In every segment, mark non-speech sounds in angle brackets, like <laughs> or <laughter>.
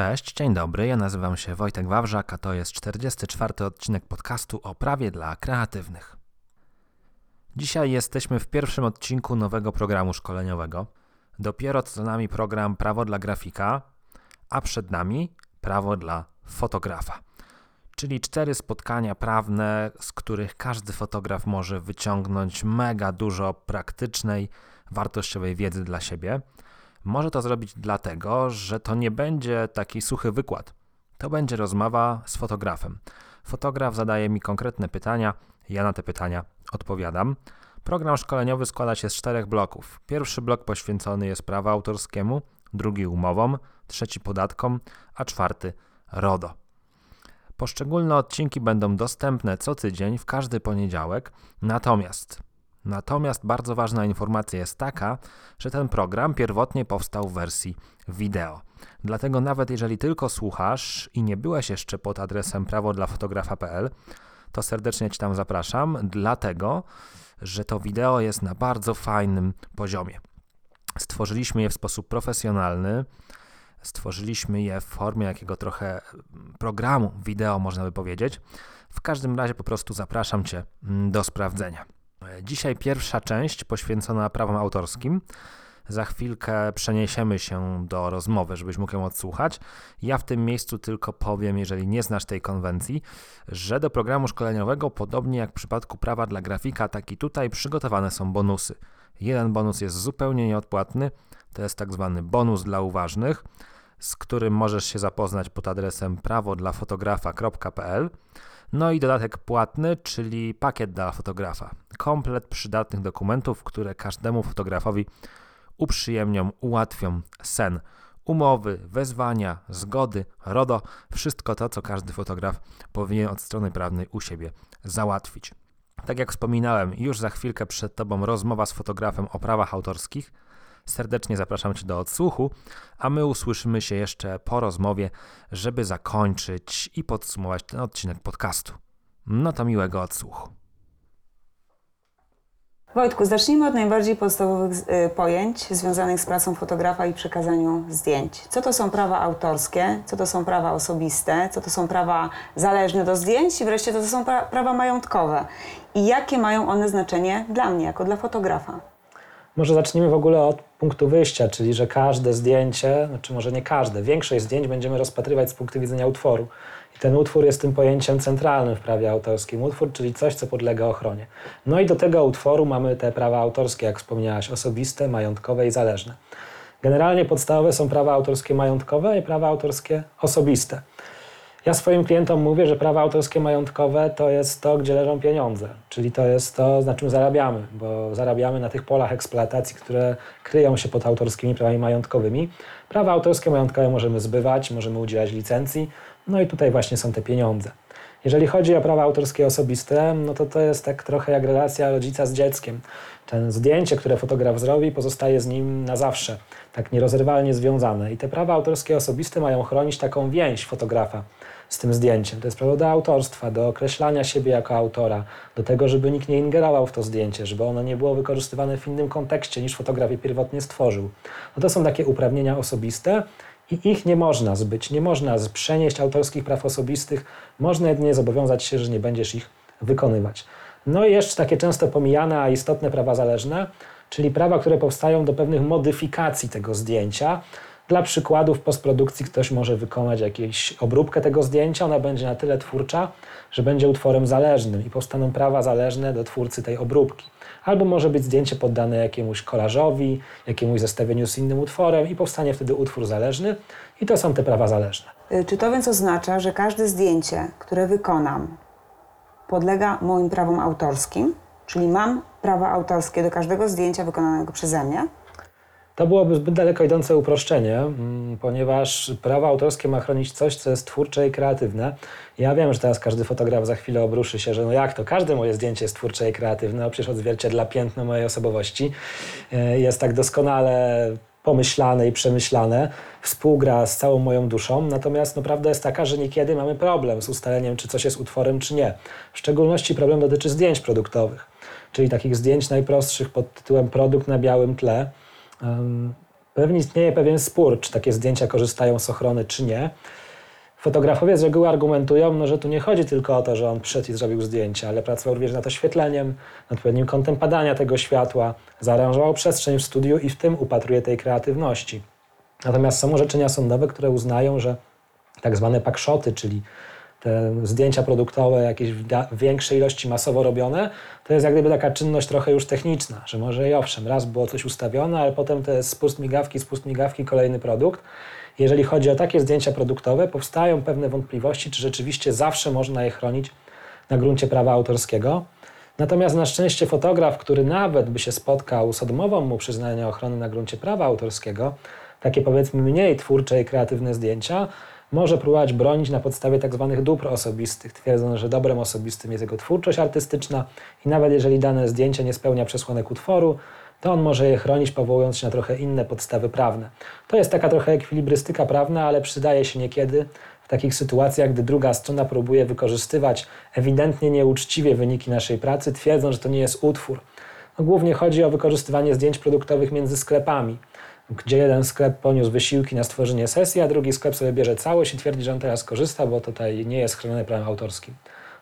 Cześć, dzień dobry. Ja nazywam się Wojtek Wawrzak, a to jest 44 odcinek podcastu o prawie dla kreatywnych. Dzisiaj jesteśmy w pierwszym odcinku nowego programu szkoleniowego. Dopiero co nami program Prawo dla grafika, a przed nami Prawo dla fotografa. Czyli cztery spotkania prawne, z których każdy fotograf może wyciągnąć mega dużo praktycznej, wartościowej wiedzy dla siebie. Może to zrobić dlatego, że to nie będzie taki suchy wykład. To będzie rozmowa z fotografem. Fotograf zadaje mi konkretne pytania, ja na te pytania odpowiadam. Program szkoleniowy składa się z czterech bloków. Pierwszy blok poświęcony jest prawa autorskiemu, drugi umowom, trzeci podatkom, a czwarty RODO. Poszczególne odcinki będą dostępne co tydzień w każdy poniedziałek, natomiast Natomiast bardzo ważna informacja jest taka, że ten program pierwotnie powstał w wersji wideo. Dlatego nawet jeżeli tylko słuchasz i nie byłeś jeszcze pod adresem prawodlafotografa.pl, to serdecznie Cię tam zapraszam, dlatego że to wideo jest na bardzo fajnym poziomie. Stworzyliśmy je w sposób profesjonalny, stworzyliśmy je w formie jakiego trochę programu wideo, można by powiedzieć. W każdym razie po prostu zapraszam Cię do sprawdzenia. Dzisiaj pierwsza część poświęcona prawom autorskim. Za chwilkę przeniesiemy się do rozmowy, żebyś mógł ją odsłuchać. Ja w tym miejscu tylko powiem, jeżeli nie znasz tej konwencji, że do programu szkoleniowego, podobnie jak w przypadku prawa dla grafika, tak i tutaj przygotowane są bonusy. Jeden bonus jest zupełnie nieodpłatny, to jest tak zwany bonus dla uważnych, z którym możesz się zapoznać pod adresem prawodlafotografa.pl. No i dodatek płatny, czyli pakiet dla fotografa. Komplet przydatnych dokumentów, które każdemu fotografowi uprzyjemnią, ułatwią sen. Umowy, wezwania, zgody, RODO, wszystko to, co każdy fotograf powinien od strony prawnej u siebie załatwić. Tak jak wspominałem, już za chwilkę przed Tobą rozmowa z fotografem o prawach autorskich. Serdecznie zapraszam Cię do odsłuchu, a my usłyszymy się jeszcze po rozmowie, żeby zakończyć i podsumować ten odcinek podcastu. No to miłego odsłuchu. Wojtku, zacznijmy od najbardziej podstawowych y, pojęć związanych z pracą fotografa i przekazaniu zdjęć. Co to są prawa autorskie, co to są prawa osobiste, co to są prawa zależne do zdjęć i wreszcie co to są pra prawa majątkowe. I jakie mają one znaczenie dla mnie, jako dla fotografa? Może zacznijmy w ogóle od punktu wyjścia, czyli że każde zdjęcie, znaczy może nie każde, większość zdjęć będziemy rozpatrywać z punktu widzenia utworu. I ten utwór jest tym pojęciem centralnym w prawie autorskim. Utwór, czyli coś, co podlega ochronie. No i do tego utworu mamy te prawa autorskie, jak wspomniałaś, osobiste, majątkowe i zależne. Generalnie podstawowe są prawa autorskie majątkowe i prawa autorskie osobiste. Ja swoim klientom mówię, że prawa autorskie majątkowe to jest to, gdzie leżą pieniądze, czyli to jest to, na czym zarabiamy, bo zarabiamy na tych polach eksploatacji, które kryją się pod autorskimi prawami majątkowymi. Prawa autorskie majątkowe możemy zbywać, możemy udzielać licencji, no i tutaj właśnie są te pieniądze. Jeżeli chodzi o prawa autorskie osobiste, no to to jest tak trochę jak relacja rodzica z dzieckiem. Ten zdjęcie, które fotograf zrobi, pozostaje z nim na zawsze, tak nierozerwalnie związane. I te prawa autorskie osobiste mają chronić taką więź fotografa z tym zdjęciem. To jest prawo do autorstwa, do określania siebie jako autora, do tego, żeby nikt nie ingerował w to zdjęcie, żeby ono nie było wykorzystywane w innym kontekście niż fotograf je pierwotnie stworzył. No to są takie uprawnienia osobiste i ich nie można zbyć, nie można przenieść autorskich praw osobistych, można jedynie zobowiązać się, że nie będziesz ich wykonywać. No i jeszcze takie często pomijane, a istotne prawa zależne, czyli prawa, które powstają do pewnych modyfikacji tego zdjęcia, dla przykładu w postprodukcji ktoś może wykonać jakąś obróbkę tego zdjęcia, ona będzie na tyle twórcza, że będzie utworem zależnym i powstaną prawa zależne do twórcy tej obróbki. Albo może być zdjęcie poddane jakiemuś kolażowi, jakiemuś zestawieniu z innym utworem i powstanie wtedy utwór zależny i to są te prawa zależne. Y, czy to więc oznacza, że każde zdjęcie, które wykonam, podlega moim prawom autorskim? Czyli mam prawa autorskie do każdego zdjęcia wykonanego przeze mnie? To byłoby zbyt daleko idące uproszczenie, mm, ponieważ prawo autorskie ma chronić coś, co jest twórcze i kreatywne. Ja wiem, że teraz każdy fotograf za chwilę obruszy się, że no jak to, każde moje zdjęcie jest twórcze i kreatywne, a przecież odzwierciedla piętno mojej osobowości. E, jest tak doskonale pomyślane i przemyślane, współgra z całą moją duszą, natomiast no, prawda jest taka, że niekiedy mamy problem z ustaleniem, czy coś jest utworem, czy nie. W szczególności problem dotyczy zdjęć produktowych, czyli takich zdjęć najprostszych pod tytułem produkt na białym tle, Pewnie istnieje pewien spór, czy takie zdjęcia korzystają z ochrony, czy nie. Fotografowie z reguły argumentują, no, że tu nie chodzi tylko o to, że on przyszedł i zrobił zdjęcie, ale pracował również nad oświetleniem, nad odpowiednim kątem padania tego światła, zaaranżował przestrzeń w studiu i w tym upatruje tej kreatywności. Natomiast są orzeczenia sądowe, które uznają, że tak zwane pakszoty, czyli te zdjęcia produktowe, jakieś w większej ilości masowo robione, to jest jak gdyby taka czynność trochę już techniczna, że może i owszem, raz było coś ustawione, ale potem to jest spust migawki, spust migawki, kolejny produkt. Jeżeli chodzi o takie zdjęcia produktowe, powstają pewne wątpliwości, czy rzeczywiście zawsze można je chronić na gruncie prawa autorskiego. Natomiast na szczęście fotograf, który nawet by się spotkał z odmową mu przyznania ochrony na gruncie prawa autorskiego, takie powiedzmy mniej twórcze i kreatywne zdjęcia, może próbować bronić na podstawie tak zwanych dóbr osobistych, twierdząc, że dobrem osobistym jest jego twórczość artystyczna i nawet jeżeli dane zdjęcie nie spełnia przesłanek utworu, to on może je chronić, powołując się na trochę inne podstawy prawne. To jest taka trochę ekwilibrystyka prawna, ale przydaje się niekiedy w takich sytuacjach, gdy druga strona próbuje wykorzystywać ewidentnie nieuczciwie wyniki naszej pracy, twierdząc, że to nie jest utwór. No, głównie chodzi o wykorzystywanie zdjęć produktowych między sklepami, gdzie jeden sklep poniósł wysiłki na stworzenie sesji, a drugi sklep sobie bierze całość i twierdzi, że on teraz korzysta, bo tutaj nie jest chronione prawem autorskim.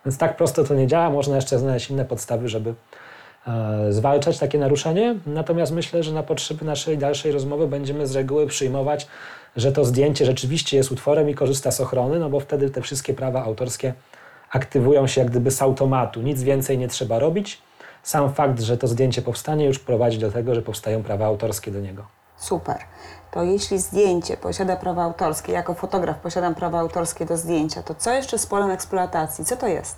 Więc tak prosto to nie działa, można jeszcze znaleźć inne podstawy, żeby e, zwalczać takie naruszenie. Natomiast myślę, że na potrzeby naszej dalszej rozmowy będziemy z reguły przyjmować, że to zdjęcie rzeczywiście jest utworem i korzysta z ochrony, no bo wtedy te wszystkie prawa autorskie aktywują się jak gdyby z automatu. Nic więcej nie trzeba robić. Sam fakt, że to zdjęcie powstanie, już prowadzi do tego, że powstają prawa autorskie do niego. Super. To jeśli zdjęcie posiada prawa autorskie, jako fotograf posiadam prawa autorskie do zdjęcia, to co jeszcze z polem eksploatacji? Co to jest?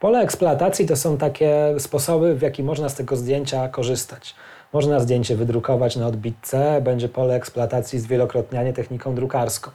Pole eksploatacji to są takie sposoby, w jaki można z tego zdjęcia korzystać. Można zdjęcie wydrukować na odbitce, będzie pole eksploatacji zwielokrotnianie techniką drukarską.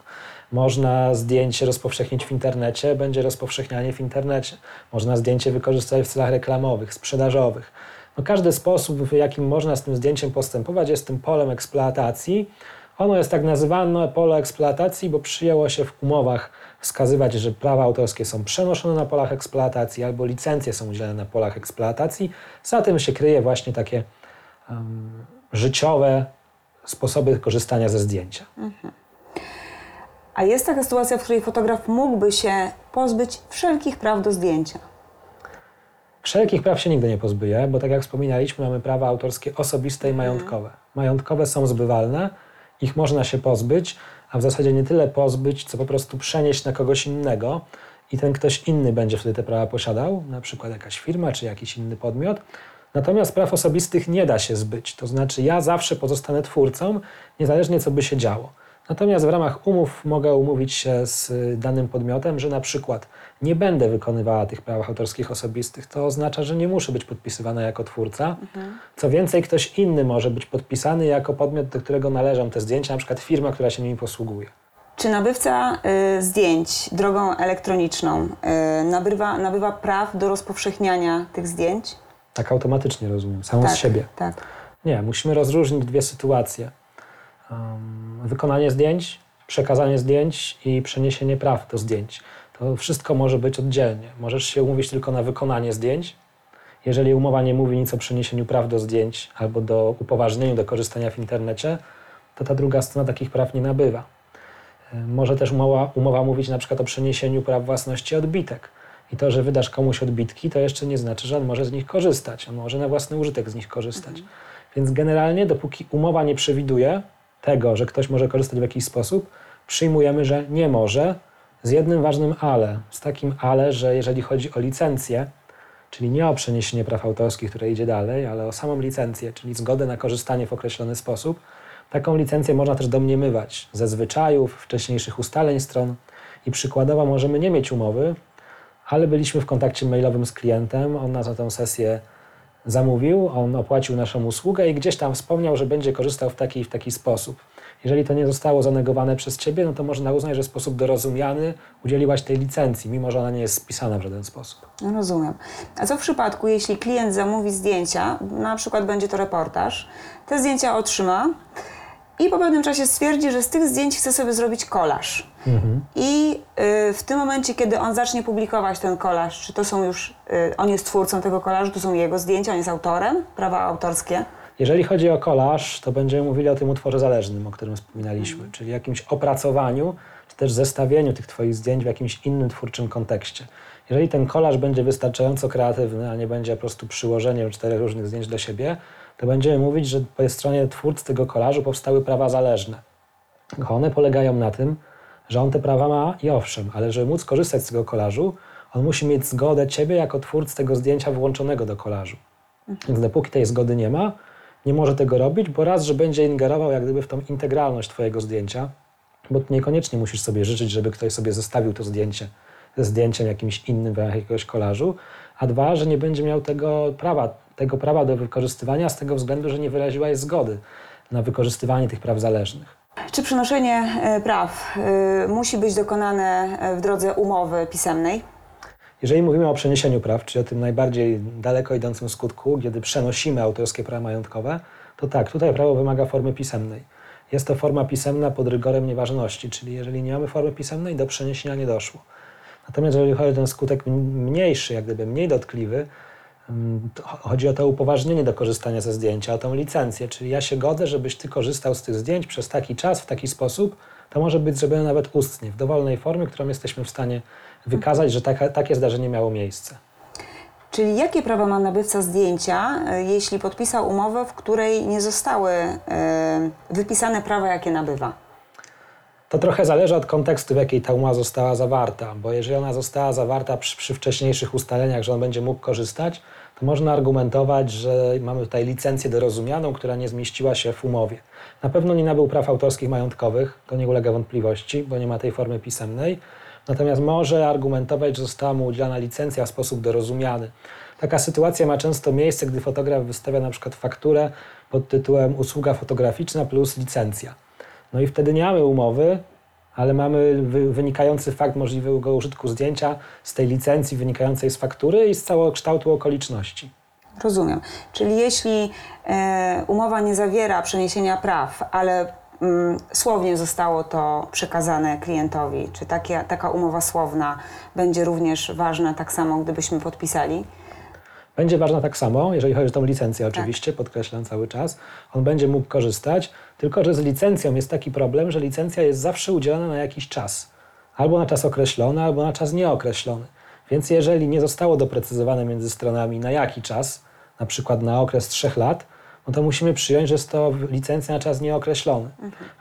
Można zdjęcie rozpowszechnić w internecie, będzie rozpowszechnianie w internecie. Można zdjęcie wykorzystać w celach reklamowych, sprzedażowych. No każdy sposób, w jakim można z tym zdjęciem postępować, jest tym polem eksploatacji. Ono jest tak nazywane pole eksploatacji, bo przyjęło się w umowach wskazywać, że prawa autorskie są przenoszone na polach eksploatacji albo licencje są udzielane na polach eksploatacji. Za tym się kryje właśnie takie um, życiowe sposoby korzystania ze zdjęcia. A jest taka sytuacja, w której fotograf mógłby się pozbyć wszelkich praw do zdjęcia. Wszelkich praw się nigdy nie pozbyje, bo tak jak wspominaliśmy, mamy prawa autorskie osobiste i majątkowe. Majątkowe są zbywalne, ich można się pozbyć, a w zasadzie nie tyle pozbyć, co po prostu przenieść na kogoś innego i ten ktoś inny będzie wtedy te prawa posiadał, na przykład jakaś firma czy jakiś inny podmiot. Natomiast praw osobistych nie da się zbyć, to znaczy ja zawsze pozostanę twórcą, niezależnie co by się działo. Natomiast w ramach umów mogę umówić się z danym podmiotem, że na przykład nie będę wykonywała tych praw autorskich osobistych. To oznacza, że nie muszę być podpisywana jako twórca. Co więcej, ktoś inny może być podpisany jako podmiot, do którego należą te zdjęcia, na przykład firma, która się nimi posługuje. Czy nabywca y, zdjęć drogą elektroniczną y, nabywa, nabywa praw do rozpowszechniania tych zdjęć? Tak automatycznie rozumiem, samo z siebie. Tak. Nie, musimy rozróżnić dwie sytuacje. Wykonanie zdjęć, przekazanie zdjęć i przeniesienie praw do zdjęć. To wszystko może być oddzielnie. Możesz się umówić tylko na wykonanie zdjęć. Jeżeli umowa nie mówi nic o przeniesieniu praw do zdjęć albo do upoważnieniu do korzystania w internecie, to ta druga strona takich praw nie nabywa. Może też umowa, umowa mówić na przykład o przeniesieniu praw własności odbitek. I to, że wydasz komuś odbitki, to jeszcze nie znaczy, że on może z nich korzystać. On może na własny użytek z nich korzystać. Więc generalnie, dopóki umowa nie przewiduje tego, że ktoś może korzystać w jakiś sposób, przyjmujemy, że nie może, z jednym ważnym ale. Z takim ale, że jeżeli chodzi o licencję, czyli nie o przeniesienie praw autorskich, które idzie dalej, ale o samą licencję, czyli zgodę na korzystanie w określony sposób, taką licencję można też domniemywać ze zwyczajów, wcześniejszych ustaleń stron i przykładowo możemy nie mieć umowy, ale byliśmy w kontakcie mailowym z klientem, on nas na tę sesję zamówił, on opłacił naszą usługę i gdzieś tam wspomniał, że będzie korzystał w taki w taki sposób. Jeżeli to nie zostało zanegowane przez Ciebie, no to można uznać, że w sposób dorozumiany udzieliłaś tej licencji, mimo że ona nie jest spisana w żaden sposób. No rozumiem. A co w przypadku, jeśli klient zamówi zdjęcia, na przykład będzie to reportaż, te zdjęcia otrzyma i po pewnym czasie stwierdzi, że z tych zdjęć chce sobie zrobić kolaż. I y, w tym momencie, kiedy on zacznie publikować ten kolaż, czy to są już, y, on jest twórcą tego kolażu, to są jego zdjęcia, on jest autorem, prawa autorskie? Jeżeli chodzi o kolaż, to będziemy mówili o tym utworze zależnym, o którym wspominaliśmy, czyli jakimś opracowaniu, czy też zestawieniu tych Twoich zdjęć w jakimś innym twórczym kontekście. Jeżeli ten kolaż będzie wystarczająco kreatywny, a nie będzie po prostu przyłożeniem czterech różnych zdjęć do siebie, to będziemy mówić, że po stronie twórcy tego kolażu powstały prawa zależne. One polegają na tym, że on te prawa ma i owszem, ale żeby móc korzystać z tego kolażu, on musi mieć zgodę Ciebie jako twórcy tego zdjęcia włączonego do kolażu. Więc dopóki tej zgody nie ma, nie może tego robić, bo raz, że będzie ingerował jak gdyby w tą integralność Twojego zdjęcia, bo niekoniecznie musisz sobie życzyć, żeby ktoś sobie zostawił to zdjęcie ze zdjęciem jakimś innym w ramach jakiegoś kolażu, a dwa, że nie będzie miał tego prawa, tego prawa do wykorzystywania z tego względu, że nie wyraziłaś zgody na wykorzystywanie tych praw zależnych. Czy przenoszenie e, praw e, musi być dokonane e, w drodze umowy pisemnej? Jeżeli mówimy o przeniesieniu praw, czyli o tym najbardziej daleko idącym skutku, kiedy przenosimy autorskie prawa majątkowe, to tak, tutaj prawo wymaga formy pisemnej. Jest to forma pisemna pod rygorem nieważności, czyli jeżeli nie mamy formy pisemnej, do przeniesienia nie doszło. Natomiast jeżeli chodzi o ten skutek mniejszy, jak gdyby mniej dotkliwy, chodzi o to upoważnienie do korzystania ze zdjęcia, o tą licencję, czyli ja się godzę, żebyś ty korzystał z tych zdjęć przez taki czas, w taki sposób, to może być zrobione nawet ustnie, w dowolnej formie, którą jesteśmy w stanie wykazać, że taka, takie zdarzenie miało miejsce. Czyli jakie prawa ma nabywca zdjęcia, e, jeśli podpisał umowę, w której nie zostały e, wypisane prawa, jakie nabywa? To trochę zależy od kontekstu, w jakiej ta umowa została zawarta, bo jeżeli ona została zawarta przy, przy, wcześniejszych ustaleniach, że on będzie mógł korzystać, to można argumentować, że mamy tutaj licencję dorozumianą, która nie zmieściła się w umowie. Na pewno nie nabył praw autorskich majątkowych, to nie ulega wątpliwości, bo nie ma tej formy pisemnej. Natomiast może argumentować, że została mu udzielona licencja w sposób dorozumiany. Taka sytuacja ma często miejsce, gdy fotograf wystawia na przykład fakturę pod tytułem usługa fotograficzna plus licencja. No i wtedy nie mamy umowy, ale mamy wynikający fakt możliwego użytku zdjęcia z tej licencji wynikającej z faktury i z całokształtu okoliczności. Rozumiem. Czyli jeśli e, umowa nie zawiera przeniesienia praw, ale mm, słownie zostało to przekazane klientowi, czy takie, taka umowa słowna będzie również ważna tak samo, gdybyśmy podpisali? Będzie ważna tak samo, jeżeli chodzi o tą licencję oczywiście, tak. podkreślam cały czas. On będzie mógł korzystać, tylko że z licencją jest taki problem, że licencja jest zawsze udzielana na jakiś czas. Albo na czas określony, albo na czas nieokreślony. Więc jeżeli nie zostało doprecyzowane między stronami na jaki czas, na przykład na okres trzech lat, no to musimy przyjąć, że jest to licencja na czas nieokreślony.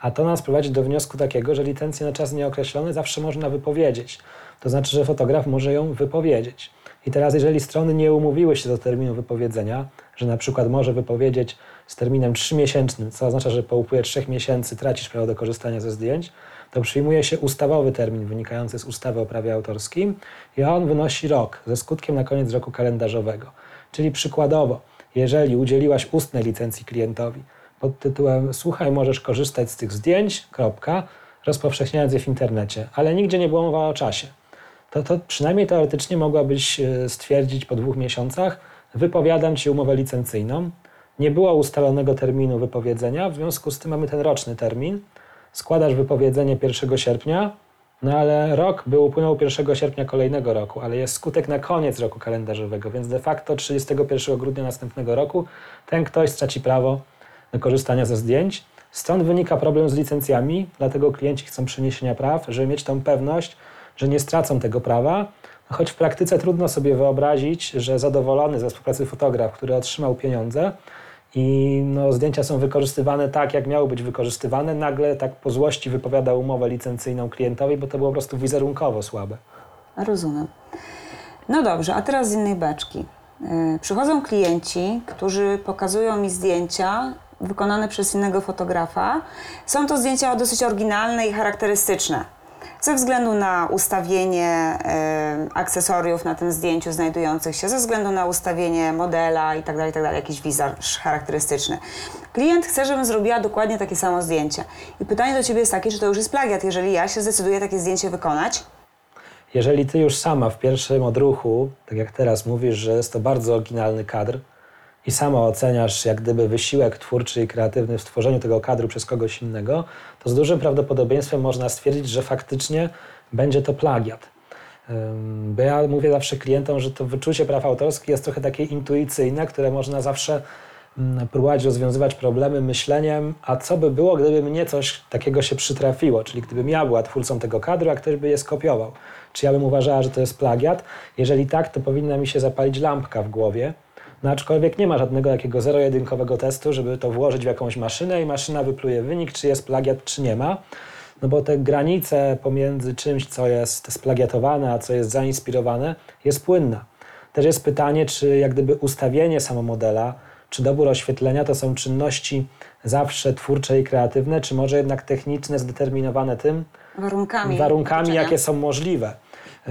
A to nas prowadzi do wniosku takiego, że licencję na czas nieokreślony zawsze można wypowiedzieć. To znaczy, że fotograf może ją wypowiedzieć. I teraz, jeżeli strony nie umówiły się do terminu wypowiedzenia, że na przykład może wypowiedzieć z terminem trzymiesięcznym, co oznacza, że po upływie trzech miesięcy tracisz prawo do korzystania ze zdjęć, to przyjmuje się ustawowy termin wynikający z ustawy o prawie autorskim i on wynosi rok ze skutkiem na koniec roku kalendarzowego. Czyli przykładowo, jeżeli udzieliłaś ustnej licencji klientowi pod tytułem słuchaj, możesz korzystać z tych zdjęć, kropka, rozpowszechniając je w internecie, ale nigdzie nie było mowa o czasie to, to przynajmniej teoretycznie mogłabyś e, stwierdzić po dwóch miesiącach, wypowiadam Ci umowę licencyjną. Nie było ustalonego terminu wypowiedzenia, w związku z tym mamy ten roczny termin. Składasz wypowiedzenie 1 sierpnia, no ale rok był upłynął 1 sierpnia kolejnego roku, ale jest skutek na koniec roku kalendarzowego, więc de facto 31 grudnia następnego roku ten ktoś straci prawo do korzystania ze zdjęć. Stąd wynika problem z licencjami, dlatego klienci chcą przeniesienia praw, żeby mieć tą pewność, że nie stracą tego prawa, choć w praktyce trudno sobie wyobrazić, że zadowolony ze współpracy fotograf, który otrzymał pieniądze i no, zdjęcia są wykorzystywane tak, jak miały być wykorzystywane, nagle tak po złości wypowiada umowę licencyjną klientowi, bo to było po prostu wizerunkowo słabe. Rozumiem. No dobrze, a teraz z innej beczki. Yy, przychodzą klienci, którzy pokazują mi zdjęcia wykonane przez innego fotografa. Są to zdjęcia dosyć oryginalne i charakterystyczne ze względu na ustawienie e, akcesoriów na tym zdjęciu znajdujących się, ze względu na ustawienie modela itd., tak itd., tak jakiś wizerz charakterystyczny. Klient chce, żebym zrobiła dokładnie takie samo zdjęcie. I pytanie do Ciebie jest takie, czy to już jest plagiat, jeżeli ja się zdecyduję takie zdjęcie wykonać? Jeżeli Ty już sama w pierwszym odruchu, tak jak teraz mówisz, że jest to bardzo oryginalny kadr, i sama oceniasz jak gdyby wysiłek twórczy i kreatywny w stworzeniu tego kadru przez kogoś innego, to z dużym prawdopodobieństwem można stwierdzić, że faktycznie będzie to plagiat. Bo ja mówię zawsze klientom, że to wyczucie praw autorskich jest trochę takie intuicyjne, które można zawsze mm, próbować rozwiązywać problemy myśleniem, a co by było, gdyby mnie coś takiego się przytrafiło, czyli gdybym ja była twórcą tego kadru, a ktoś by je skopiował. Czy ja bym uważała, że to jest plagiat? Jeżeli tak, to powinna mi się zapalić lampka w głowie. No aczkolwiek nie ma żadnego takiego zero-jedynkowego testu, żeby to włożyć w jakąś maszynę i maszyna wypluje wynik, czy jest plagiat, czy nie ma. No bo te granice pomiędzy czymś, co jest splagiatowane, a co jest zainspirowane, jest płynna. Też jest pytanie, czy jak gdyby ustawienie samomodela, czy dobór oświetlenia to są czynności zawsze twórcze i kreatywne, czy może jednak techniczne, zdeterminowane tym, Warunkami. warunkami, jakie są możliwe.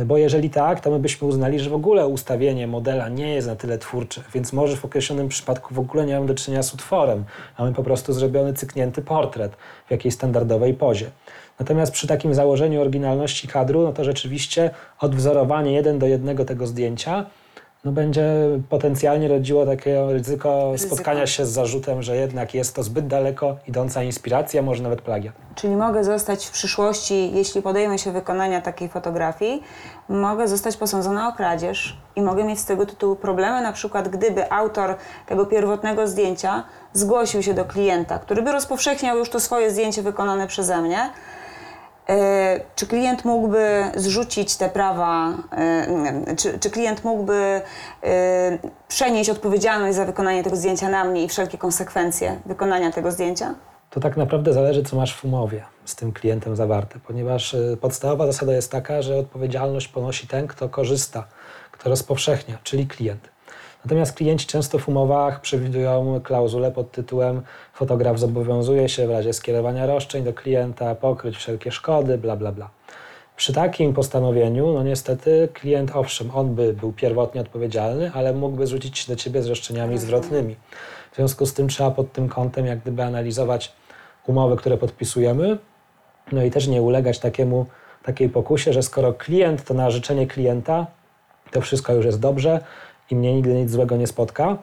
Bo jeżeli tak, to my byśmy uznali, że w ogóle ustawienie modela nie jest na tyle twórcze, więc może w określonym przypadku w ogóle nie mamy do czynienia z utworem. Mamy po prostu zrobiony, cyknięty portret w jakiejś standardowej pozie. Natomiast przy takim założeniu oryginalności kadru, no to rzeczywiście odwzorowanie jeden do jednego tego zdjęcia no będzie potencjalnie rodziło takie ryzyko, Ryzyko. spotkania się z zarzutem, że jednak jest to zbyt daleko idąca inspiracja, może nawet plagiat. Czyli mogę zostać w przyszłości, jeśli podejmę się wykonania takiej fotografii, mogę zostać posądzona o kradzież i mogę mieć z tego tytułu problemy, na przykład gdyby autor tego pierwotnego zdjęcia zgłosił się do klienta, który by rozpowszechniał już to swoje zdjęcie wykonane przeze mnie. E, Czy klient mógłby zrzucić te prawa, e, czy, czy klient mógłby e, przenieść odpowiedzialność za wykonanie tego zdjęcia na mnie i wszelkie konsekwencje wykonania tego zdjęcia? To tak naprawdę zależy, co masz w umowie z tym klientem zawarte, ponieważ podstawowa zasada jest taka, że odpowiedzialność ponosi ten, kto korzysta, kto rozpowszechnia, czyli klient. Natomiast klienci często w umowach przewidują klauzulę pod tytułem fotograf zobowiązuje się w razie skierowania roszczeń do klienta pokryć wszelkie szkody, bla bla bla. Przy takim postanowieniu, no niestety, klient, owszem, on by był pierwotnie odpowiedzialny, ale mógłby zwrócić się do ciebie z roszczeniami zwrotnymi. W związku z tym trzeba pod tym kątem jak gdyby analizować umowy, które podpisujemy, no i też nie ulegać takiemu, takiej pokusie, że skoro klient to na życzenie klienta, to wszystko już jest dobrze i mnie nigdy nic złego nie spotka,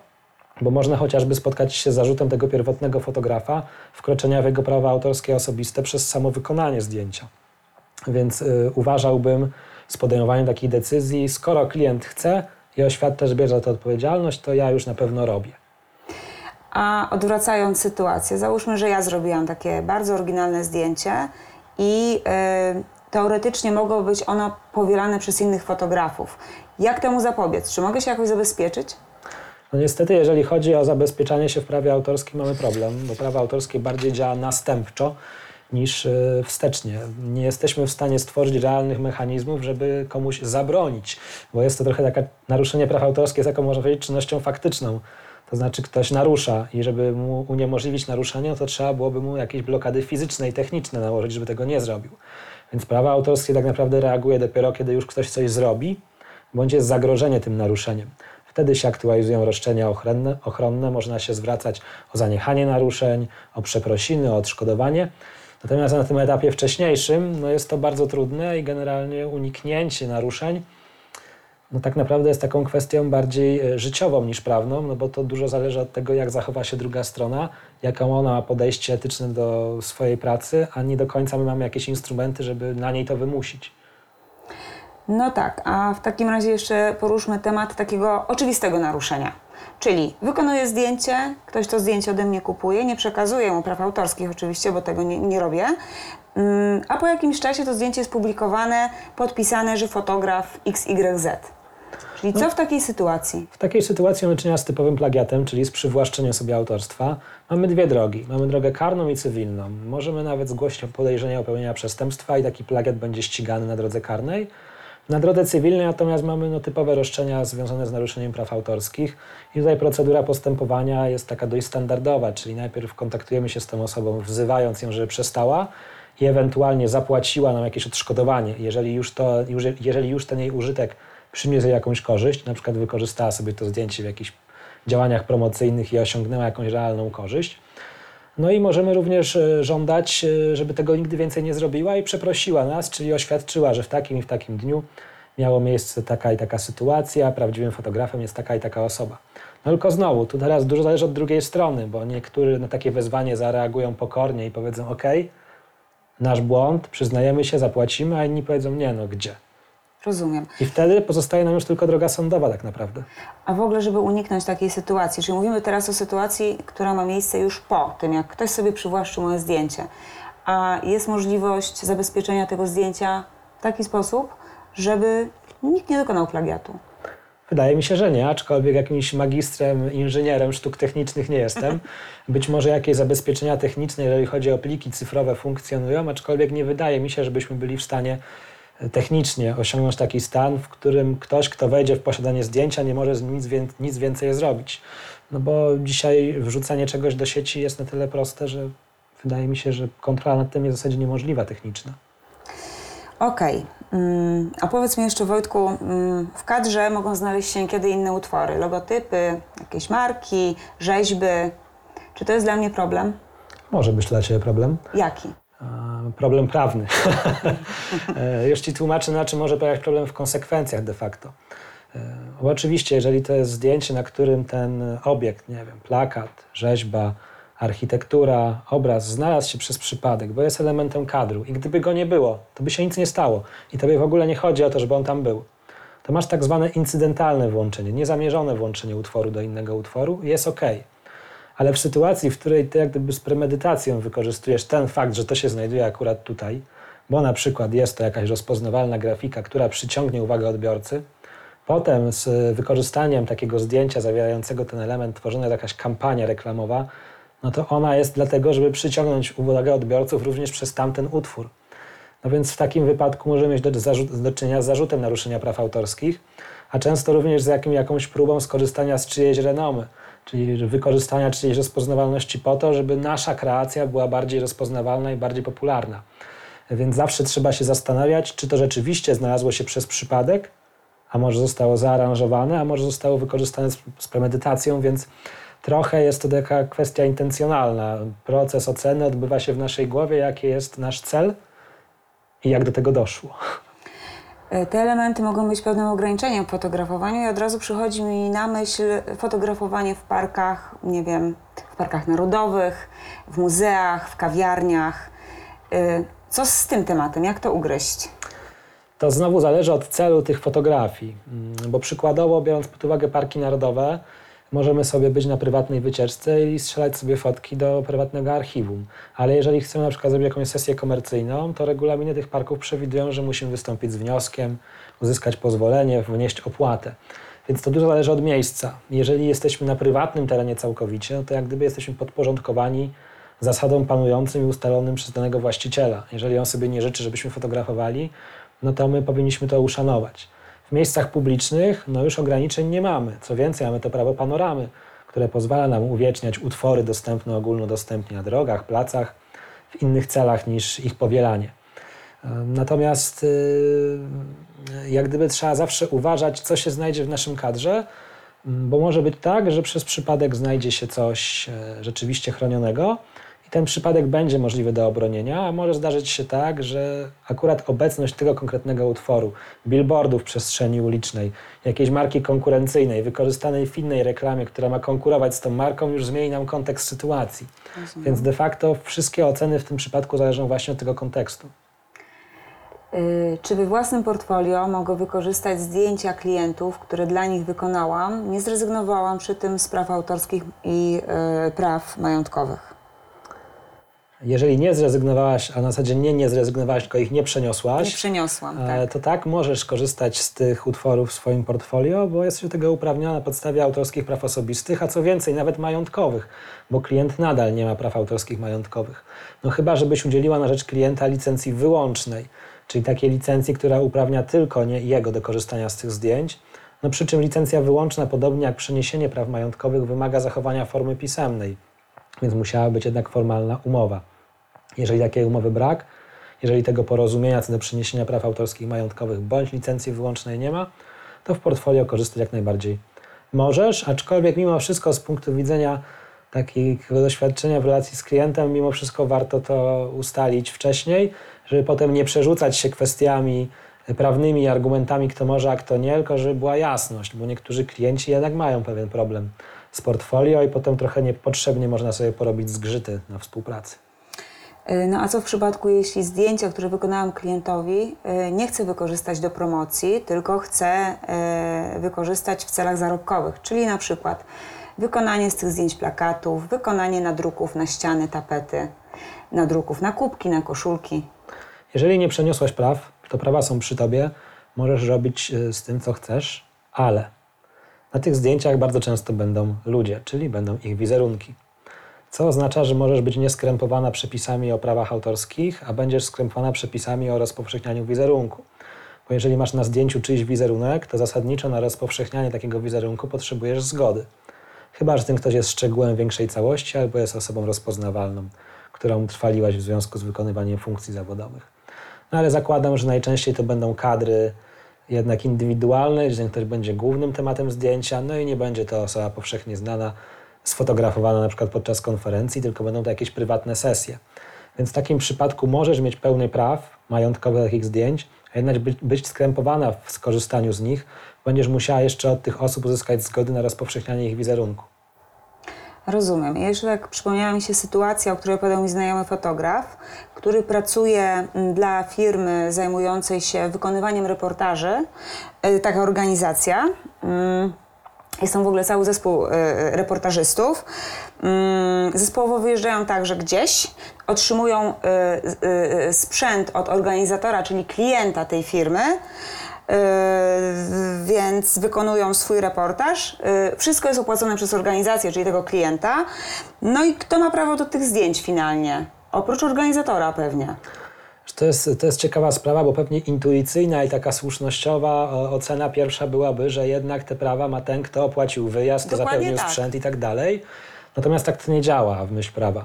bo można chociażby spotkać się z zarzutem tego pierwotnego fotografa wkroczenia w jego prawa autorskie osobiste przez samo wykonanie zdjęcia. Więc y, uważałbym z podejmowaniem takich decyzji, skoro klient chce i oświadcza, że bierze za to odpowiedzialność, to ja już na pewno robię. A odwracając sytuację, załóżmy, że ja zrobiłam takie bardzo oryginalne zdjęcie i e, teoretycznie mogło być ono powielane przez innych fotografów. Jak temu zapobiec? Czy mogę się jakoś zabezpieczyć? No niestety, jeżeli chodzi o zabezpieczanie się w prawie autorskim, mamy problem, bo prawo autorskie bardziej działa następczo niż y, wstecznie. Nie jesteśmy w stanie stworzyć realnych mechanizmów, żeby komuś zabronić, bo jest to trochę takie naruszenie praw autorskich, taką, można powiedzieć, czynnością faktyczną. To znaczy ktoś narusza i żeby mu uniemożliwić naruszenie, no to trzeba byłoby mu jakieś blokady fizyczne i techniczne nałożyć, żeby tego nie zrobił. Więc prawo autorskie tak naprawdę reaguje dopiero, kiedy już ktoś coś zrobi, bądź jest zagrożenie tym naruszeniem. Wtedy się aktualizują roszczenia ochronne, ochronne, można się zwracać o zaniechanie naruszeń, o przeprosiny, o odszkodowanie. Natomiast na tym etapie wcześniejszym no jest to bardzo trudne i generalnie uniknięcie naruszeń no tak naprawdę jest taką kwestią bardziej e, życiową niż prawną, no bo to dużo zależy od tego, jak zachowa się druga strona, jaką ona ma podejście etyczne do swojej pracy, a nie do końca my mamy jakieś instrumenty, żeby na niej to wymusić. No tak, a w takim razie jeszcze poruszmy temat takiego oczywistego naruszenia. Czyli wykonuję zdjęcie, ktoś to zdjęcie ode mnie kupuje, nie przekazuję mu praw autorskich oczywiście, bo tego nie, nie robię, Mm, a po jakimś czasie to zdjęcie jest publikowane, podpisane, że fotograf XYZ. Czyli co w takiej sytuacji? W takiej sytuacji mamy czynienia z typowym plagiatem, czyli z przywłaszczeniem sobie autorstwa. Mamy dwie drogi. Mamy drogę karną i cywilną. Możemy nawet zgłosić podejrzenie o popełnienia przestępstwa i taki plagiat będzie ścigany na drodze karnej. Na drodze cywilnej natomiast mamy no, typowe roszczenia związane z naruszeniem praw autorskich i tutaj procedura postępowania jest taka dość standardowa, czyli najpierw kontaktujemy się z tą osobą, wzywając ją, żeby przestała i ewentualnie zapłaciła nam jakieś odszkodowanie. Jeżeli już, to, jeżeli już ten jej użytek przyniósł jakąś korzyść, na przykład wykorzystała sobie to zdjęcie w jakichś działaniach promocyjnych i osiągnęła jakąś realną korzyść. No i możemy również e, żądać, e, żeby tego nigdy więcej nie zrobiła i przeprosiła nas, czyli oświadczyła, że w takim i w takim dniu miało miejsce taka i taka sytuacja, prawdziwym fotografem jest taka i taka osoba. No tylko znowu, tu teraz dużo zależy od drugiej strony, bo niektórzy na takie wezwanie zareagują pokornie i powiedzą: OK, nasz błąd, przyznajemy się, zapłacimy, a inni powiedzą: Nie, no gdzie? Rozumiem. I wtedy pozostaje nam już tylko droga sądowa tak naprawdę. A w ogóle, żeby uniknąć takiej sytuacji, czyli mówimy teraz o sytuacji, która ma miejsce już po tym, jak ktoś sobie przywłaszczył moje zdjęcie, a jest możliwość zabezpieczenia tego zdjęcia w taki sposób, żeby nikt nie dokonał plagiatu. Wydaje mi się, że nie, aczkolwiek jakimś magistrem, inżynierem sztuk technicznych nie jestem. <laughs> Być może jakieś zabezpieczenia techniczne, jeżeli chodzi o pliki cyfrowe, funkcjonują, aczkolwiek nie wydaje mi się, żebyśmy byli w stanie technicznie osiągnąć taki stan, w którym ktoś, kto wejdzie w posiadanie zdjęcia, nie może nic, nic więcej zrobić. No bo dzisiaj wrzucanie czegoś do sieci jest na tyle proste, że wydaje mi się, że kontrola nad tym jest w zasadzie niemożliwa techniczna. Okej, mm, a powiedz mi jeszcze Wojtku, mm, w kadrze mogą znaleźć się kiedy inne utwory, logotypy, jakieś marki, rzeźby. Czy to jest dla mnie problem? Może być dla Ciebie problem. Jaki? Problem prawny. <laughs> E, Już Ci tłumaczę, na czym może polegać problem w konsekwencjach de facto. E, Bo oczywiście, jeżeli to jest zdjęcie, na którym ten obiekt, nie wiem, plakat, rzeźba, architektura, obraz znalazł się przez przypadek, bo jest elementem kadru i gdyby go nie było, to by się nic nie stało i tobie w ogóle nie chodzi o to, żeby on tam był. To masz tak zwane incydentalne włączenie, niezamierzone włączenie utworu do innego utworu i jest ok. Ale w sytuacji, w której ty jak gdyby z premedytacją wykorzystujesz ten fakt, że to się znajduje akurat tutaj, bo na przykład jest to jakaś rozpoznawalna grafika, która przyciągnie uwagę odbiorcy, potem z wykorzystaniem takiego zdjęcia zawierającego ten element tworzona jest jakaś kampania reklamowa, no to ona jest dlatego, żeby przyciągnąć uwagę odbiorców również przez tamten utwór. No więc w takim wypadku możemy mieć do, do czynienia z zarzutem naruszenia praw autorskich, a często również z jakim, jakąś próbą skorzystania z czyjejś renomy, czyli wykorzystania czyjejś rozpoznawalności po to, żeby nasza kreacja była bardziej rozpoznawalna i bardziej popularna. Więc zawsze trzeba się zastanawiać, czy to rzeczywiście znalazło się przez przypadek, a może zostało zaaranżowane, a może zostało wykorzystane z, z premedytacją, więc trochę jest to taka kwestia intencjonalna. Proces oceny odbywa się w naszej głowie, jaki jest nasz cel i jak do tego doszło. E, Te elementy mogą być pewnym ograniczeniem w fotografowaniu i od razu przychodzi mi na myśl fotografowanie w parkach, nie wiem, w parkach narodowych, w muzeach, w kawiarniach. E, Co z tym tematem? Jak to ugryźć? To znowu zależy od celu tych fotografii, Mm, bo przykładowo biorąc pod uwagę parki narodowe, możemy sobie być na prywatnej wycieczce i strzelać sobie fotki do prywatnego archiwum. Ale jeżeli chcemy na przykład zrobić jakąś sesję komercyjną, to regulaminy tych parków przewidują, że musimy wystąpić z wnioskiem, uzyskać pozwolenie, wnieść opłatę. Więc to dużo zależy od miejsca. Jeżeli jesteśmy na prywatnym terenie całkowicie, no to jak gdyby jesteśmy podporządkowani zasadom panującym i ustalonym przez danego właściciela. Jeżeli on sobie nie życzy, żebyśmy fotografowali, no to my powinniśmy to uszanować. W miejscach publicznych no już ograniczeń nie mamy. Co więcej, mamy to prawo panoramy, które pozwala nam uwieczniać utwory dostępne ogólnodostępnie na drogach, placach, w innych celach niż ich powielanie. Natomiast yy, jak gdyby trzeba zawsze uważać, co się znajdzie w naszym kadrze, ym, bo może być tak, że przez przypadek znajdzie się coś e, rzeczywiście chronionego i ten przypadek będzie możliwy do obronienia, a może zdarzyć się tak, że akurat obecność tego konkretnego utworu, billboardu w przestrzeni ulicznej, jakiejś marki konkurencyjnej, wykorzystanej w innej reklamie, która ma konkurować z tą marką, już zmieni nam kontekst sytuacji. Więc de facto wszystkie oceny w tym przypadku zależą właśnie od tego kontekstu. Y, Czy we własnym portfolio mogę wykorzystać zdjęcia klientów, które dla nich wykonałam? Nie zrezygnowałam przy tym z praw autorskich i y, praw majątkowych. Jeżeli nie zrezygnowałaś, a na zasadzie nie, nie zrezygnowałaś, tylko ich nie przeniosłaś, Nie przeniosłam, E, tak. To tak, możesz korzystać z tych utworów w swoim portfolio, bo jesteś do tego uprawniona na podstawie autorskich praw osobistych, a co więcej, nawet majątkowych, bo klient nadal nie ma praw autorskich majątkowych. No chyba, żebyś udzieliła na rzecz klienta licencji wyłącznej, czyli takiej licencji, która uprawnia tylko nie jego do korzystania z tych zdjęć. No przy czym licencja wyłączna, podobnie jak przeniesienie praw majątkowych, wymaga zachowania formy pisemnej, więc musiała być jednak formalna umowa. Jeżeli takiej umowy brak, jeżeli tego porozumienia co do przeniesienia praw autorskich i majątkowych bądź licencji wyłącznej nie ma, to w portfolio korzystać jak najbardziej możesz, aczkolwiek mimo wszystko z punktu widzenia takiego doświadczenia w relacji z klientem, mimo wszystko warto to ustalić wcześniej, żeby potem nie przerzucać się kwestiami prawnymi argumentami, kto może, a kto nie, tylko żeby była jasność, bo niektórzy klienci jednak mają pewien problem z portfolio i potem trochę niepotrzebnie można sobie porobić zgrzyty na współpracy. Y, No a co w przypadku, jeśli zdjęcia, które wykonałam klientowi, y, nie chcę wykorzystać do promocji, tylko chcę y, wykorzystać w celach zarobkowych, czyli na przykład wykonanie z tych zdjęć plakatów, wykonanie nadruków na ściany, tapety, nadruków na kubki, na koszulki. Jeżeli nie przeniosłaś praw, to prawa są przy tobie, możesz robić z tym, co chcesz, ale na tych zdjęciach bardzo często będą ludzie, czyli będą ich wizerunki. Co oznacza, że możesz być nieskrępowana przepisami o prawach autorskich, a będziesz skrępowana przepisami o rozpowszechnianiu wizerunku. Bo jeżeli masz na zdjęciu czyjś wizerunek, to zasadniczo na rozpowszechnianie takiego wizerunku potrzebujesz zgody. Chyba, że ten ktoś jest szczegółem większej całości albo jest osobą rozpoznawalną, którą trwaliłaś w związku z wykonywaniem funkcji zawodowych. No ale zakładam, że najczęściej to będą kadry jednak indywidualne, gdzie ktoś będzie głównym tematem zdjęcia, no i nie będzie to osoba powszechnie znana, sfotografowana na przykład podczas konferencji, tylko będą to jakieś prywatne sesje. Więc w takim przypadku możesz mieć pełny praw majątkowych takich zdjęć, a jednak być, być skrępowana w skorzystaniu z nich, będziesz musiała jeszcze od tych osób uzyskać zgody na rozpowszechnianie ich wizerunku. Rozumiem. Jeszcze tak przypomniała mi się sytuacja, o której opowiadał mi znajomy fotograf, który pracuje mm, dla firmy zajmującej się wykonywaniem reportaży. Y, Taka organizacja. Mm, Jest tam w ogóle cały zespół y, reportażystów. Mm, Zespołowo wyjeżdżają także gdzieś, otrzymują y, y, y, sprzęt od organizatora, czyli klienta tej firmy. Yy, więc wykonują swój reportaż. Yy, Wszystko jest opłacone przez organizację, czyli tego klienta. No i kto ma prawo do tych zdjęć finalnie? Oprócz organizatora pewnie. To jest, to jest ciekawa sprawa, bo pewnie intuicyjna i taka słusznościowa o- ocena pierwsza byłaby, że jednak te prawa ma ten, kto opłacił wyjazd, kto Dokładnie zapewnił tak. sprzęt i tak dalej. Natomiast tak to nie działa w myśl prawa.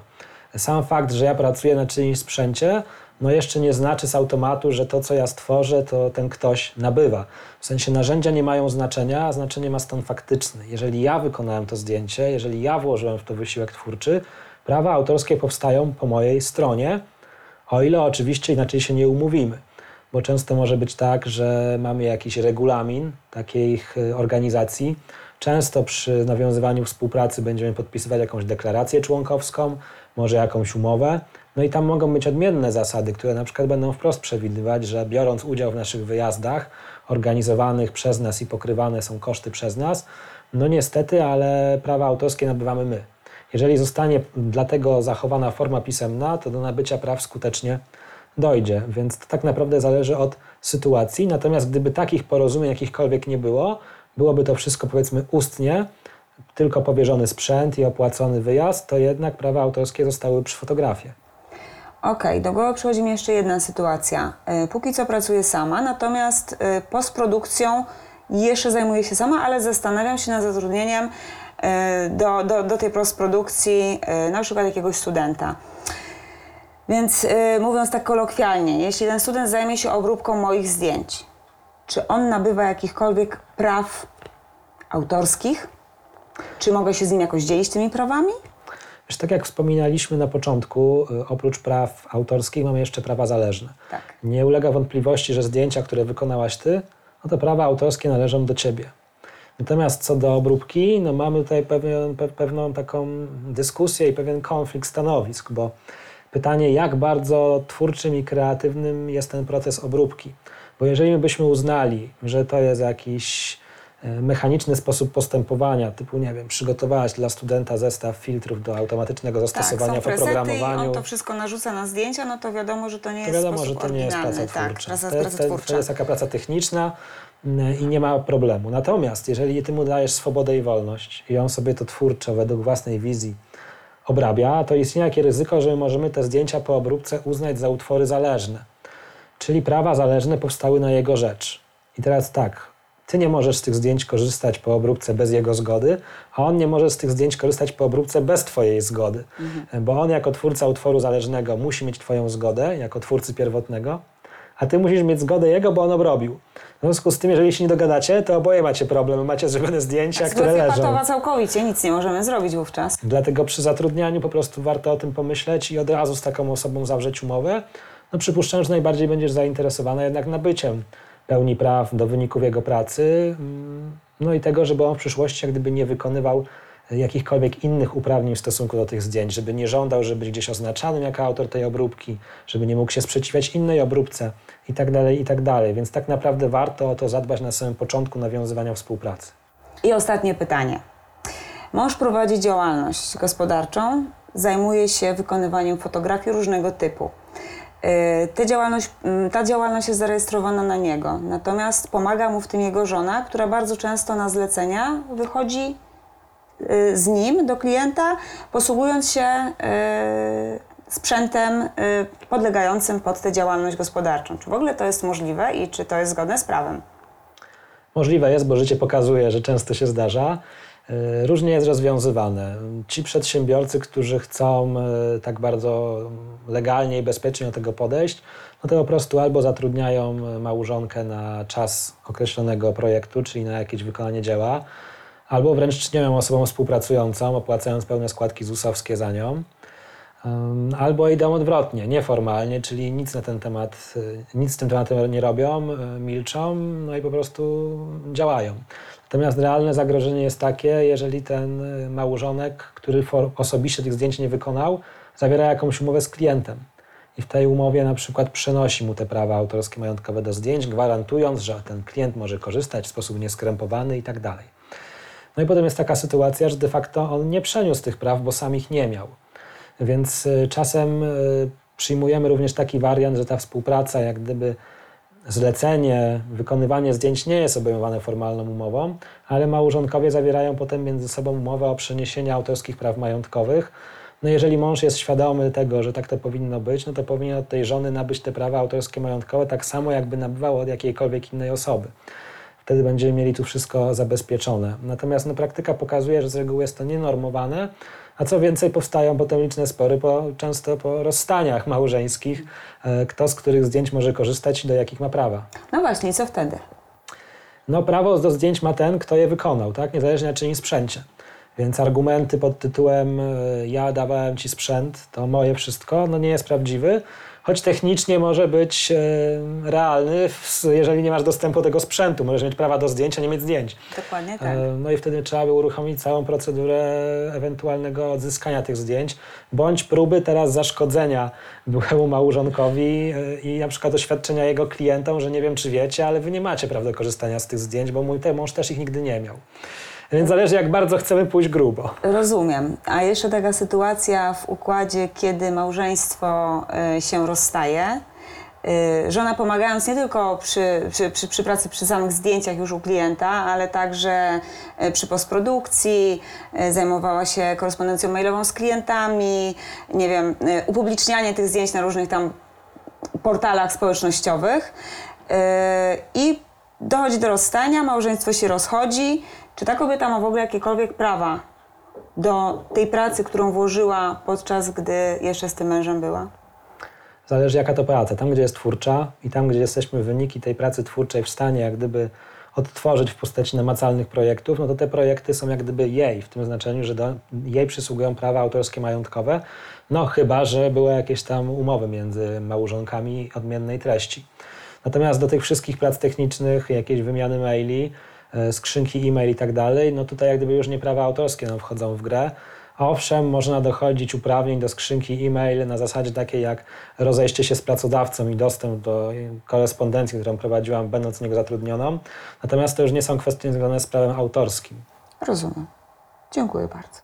Sam fakt, że ja pracuję na czyimś sprzęcie, no jeszcze nie znaczy z automatu, że to, co ja stworzę, to ten ktoś nabywa. W sensie narzędzia nie mają znaczenia, a znaczenie ma stan faktyczny. Jeżeli ja wykonałem to zdjęcie, jeżeli ja włożyłem w to wysiłek twórczy, prawa autorskie powstają po mojej stronie, o ile oczywiście inaczej się nie umówimy, bo często może być tak, że mamy jakiś regulamin takich y, organizacji. Często przy nawiązywaniu współpracy będziemy podpisywać jakąś deklarację członkowską, może jakąś umowę. No i tam mogą być odmienne zasady, które na przykład będą wprost przewidywać, że biorąc udział w naszych wyjazdach organizowanych przez nas i pokrywane są koszty przez nas, no niestety, ale prawa autorskie nabywamy my. Jeżeli zostanie dlatego zachowana forma pisemna, to do nabycia praw skutecznie dojdzie. Więc to tak naprawdę zależy od sytuacji. Natomiast gdyby takich porozumień jakichkolwiek nie było, byłoby to wszystko powiedzmy ustnie, tylko powierzony sprzęt i opłacony wyjazd, to jednak prawa autorskie zostały przy fotografii. Okej, do głowy przychodzi mi jeszcze jedna sytuacja. Y, Póki co pracuję sama, natomiast y, postprodukcją jeszcze zajmuję się sama, ale zastanawiam się nad zatrudnieniem y, do, do, do tej postprodukcji y, na przykład jakiegoś studenta. Więc mówiąc tak kolokwialnie, jeśli ten student zajmie się obróbką moich zdjęć, czy on nabywa jakichkolwiek praw autorskich? Czy mogę się z nim jakoś dzielić tymi prawami? Wiesz, tak jak wspominaliśmy na początku, y, oprócz praw autorskich mamy jeszcze prawa zależne. Tak. Nie ulega wątpliwości, że zdjęcia, które wykonałaś ty, no to prawa autorskie należą do ciebie. Natomiast co do obróbki, no mamy tutaj pewien, pe, pewną taką dyskusję i pewien konflikt stanowisk, bo pytanie, jak bardzo twórczym i kreatywnym jest ten proces obróbki. Bo jeżeli my byśmy uznali, że to jest jakiś mechaniczny sposób postępowania, typu, nie wiem, przygotowałaś dla studenta zestaw filtrów do automatycznego zastosowania tak, w są i oprogramowaniu. on to wszystko narzuca na zdjęcia, no to wiadomo, że to nie To jest wiadomo, że to nie jest praca oryginalny. twórcza. Tak, praca, to, jest, to, to jest taka praca techniczna mm, i nie ma problemu. Natomiast jeżeli ty mu dajesz swobodę i wolność i on sobie to twórczo według własnej wizji obrabia, to istnieje takie ryzyko, że my możemy te zdjęcia po obróbce uznać za utwory zależne. Czyli prawa zależne powstały na jego rzecz. I teraz tak, ty nie możesz z tych zdjęć korzystać po obróbce bez jego zgody, a on nie może z tych zdjęć korzystać po obróbce bez twojej zgody. Bo on jako twórca utworu zależnego musi mieć twoją zgodę, jako twórcy pierwotnego, a ty musisz mieć zgodę jego, bo on obrobił. W związku z tym, jeżeli się nie dogadacie, to oboje macie problem, macie zrobione zdjęcia, które Sytuacja leżą. patowa całkowicie, nic nie możemy zrobić wówczas. Dlatego przy zatrudnianiu po prostu warto o tym pomyśleć i od razu z taką osobą zawrzeć umowę. No przypuszczam, że najbardziej będziesz zainteresowana jednak nabyciem pełni praw do wyników jego pracy, no i tego, żeby on w przyszłości gdyby nie wykonywał jakichkolwiek innych uprawnień w stosunku do tych zdjęć, żeby nie żądał, żeby być gdzieś oznaczanym jako autor tej obróbki, żeby nie mógł się sprzeciwiać innej obróbce i tak dalej, i tak dalej. Więc tak naprawdę warto o to zadbać na samym początku nawiązywania współpracy. I ostatnie pytanie. Mąż prowadzi działalność gospodarczą, zajmuje się wykonywaniem fotografii różnego typu. Te działalność, mm, ta działalność jest zarejestrowana na niego, natomiast pomaga mu w tym jego żona, która bardzo często na zlecenia wychodzi yy, z nim do klienta, posługując się yy, sprzętem podlegającym pod tę działalność gospodarczą. Czy w ogóle to jest możliwe i czy to jest zgodne z prawem? Możliwe jest, bo życie pokazuje, że często się zdarza. Y, Różnie jest rozwiązywane. Ci przedsiębiorcy, którzy chcą y, tak bardzo legalnie i bezpiecznie do tego podejść, no to po prostu albo zatrudniają małżonkę na czas określonego projektu, czyli na jakieś wykonanie dzieła, albo wręcz czynią osobą współpracującą, opłacając pełne składki ZUS-owskie za nią. Albo idą odwrotnie, nieformalnie, czyli nic na ten temat, y, nic z tym tematem nie robią, y, milczą, no i po prostu działają. Natomiast realne zagrożenie jest takie, jeżeli ten y, małżonek, który osobiście tych zdjęć nie wykonał, zawiera jakąś umowę z klientem. I w tej umowie na przykład przenosi mu te prawa autorskie majątkowe do zdjęć, gwarantując, że ten klient może korzystać w sposób nieskrępowany i tak dalej. No i potem jest taka sytuacja, że de facto on nie przeniósł tych praw, bo sam ich nie miał. Więc y, czasem y, przyjmujemy również taki wariant, że ta współpraca, jak gdyby zlecenie, wykonywanie zdjęć nie jest obejmowane formalną umową, ale małżonkowie zawierają potem między sobą umowę o przeniesienie autorskich praw majątkowych. No jeżeli mąż jest świadomy tego, że tak to powinno być, no to powinien od tej żony nabyć te prawa autorskie majątkowe tak samo, jakby nabywał od jakiejkolwiek innej osoby. Wtedy będziemy mieli tu wszystko zabezpieczone. Natomiast no, praktyka pokazuje, że z reguły jest to nienormowane, a co więcej, powstają potem liczne spory, po, często po rozstaniach małżeńskich, e, kto z których zdjęć może korzystać i do jakich ma prawa. No właśnie, co wtedy? No, prawo do zdjęć ma ten, kto je wykonał, tak? niezależnie na czyim sprzęcie. Więc argumenty pod tytułem e, ja dawałem ci sprzęt, to moje wszystko, no nie jest prawdziwy, choć technicznie może być e, realny, jeżeli nie masz dostępu do tego sprzętu. Możesz mieć prawa do zdjęcia, nie mieć zdjęć. Dokładnie tak. E, No i wtedy trzeba by uruchomić całą procedurę ewentualnego odzyskania tych zdjęć, bądź próby teraz zaszkodzenia byłemu małżonkowi e, i na przykład oświadczenia jego klientom, że nie wiem czy wiecie, ale wy nie macie prawa do korzystania z tych zdjęć, bo mój mąż też ich nigdy nie miał. Więc zależy jak bardzo chcemy pójść grubo. Rozumiem. A jeszcze taka sytuacja w układzie, kiedy małżeństwo y, się rozstaje. Y, Żona pomagając nie tylko przy, przy, przy, przy pracy przy samych zdjęciach już u klienta, ale także y, przy postprodukcji, zajmowała się korespondencją mailową z klientami, nie wiem, upublicznianie tych zdjęć na różnych tam portalach społecznościowych i dochodzi do rozstania, małżeństwo się rozchodzi. Czy ta kobieta ma w ogóle jakiekolwiek prawa do tej pracy, którą włożyła podczas gdy jeszcze z tym mężem była? Zależy jaka to praca. Tam, gdzie jest twórcza i tam, gdzie jesteśmy wyniki tej pracy twórczej w stanie jak gdyby odtworzyć w postaci namacalnych projektów, no to te projekty są jak gdyby jej, w tym znaczeniu, że do, jej przysługują prawa autorskie majątkowe, no chyba, że były jakieś tam umowy między małżonkami odmiennej treści. Natomiast do tych wszystkich prac technicznych, jakiejś wymiany maili, skrzynki e-mail i tak dalej, no tutaj jak gdyby już nie prawa autorskie nam wchodzą w grę. Owszem, można dochodzić uprawnień do skrzynki e-mail na zasadzie takiej jak rozejście się z pracodawcą i dostęp do korespondencji, którą prowadziłam, będąc niego zatrudnioną. Natomiast to już nie są kwestie związane z prawem autorskim. Rozumiem. Dziękuję bardzo.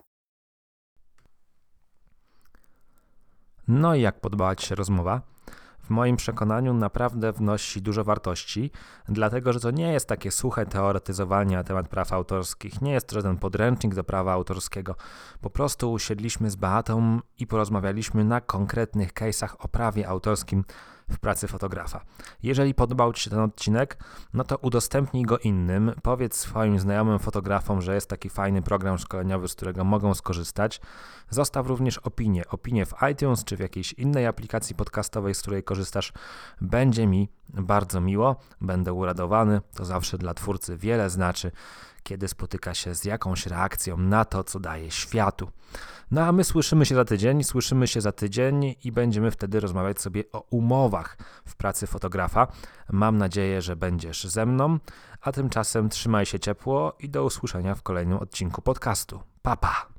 No i jak podobała Ci się rozmowa? W moim przekonaniu naprawdę wnosi dużo wartości, dlatego że to nie jest takie suche teoretyzowanie na temat praw autorskich, nie jest żaden podręcznik do prawa autorskiego. Po prostu usiedliśmy z Beatą i porozmawialiśmy na konkretnych case'ach o prawie autorskim w pracy fotografa. Jeżeli podobał Ci się ten odcinek, no to udostępnij go innym, powiedz swoim znajomym fotografom, że jest taki fajny program szkoleniowy, z którego mogą skorzystać. Zostaw również opinię, opinię w iTunes czy w jakiejś innej aplikacji podcastowej, z której korzystasz. Będzie mi bardzo miło, będę uradowany. To zawsze dla twórcy wiele znaczy, kiedy spotyka się z jakąś reakcją na to, co daje światu. No a my słyszymy się za tydzień, słyszymy się za tydzień i będziemy wtedy rozmawiać sobie o umowach w pracy fotografa. Mam nadzieję, że będziesz ze mną, a tymczasem trzymaj się ciepło i do usłyszenia w kolejnym odcinku podcastu. Pa! Pa.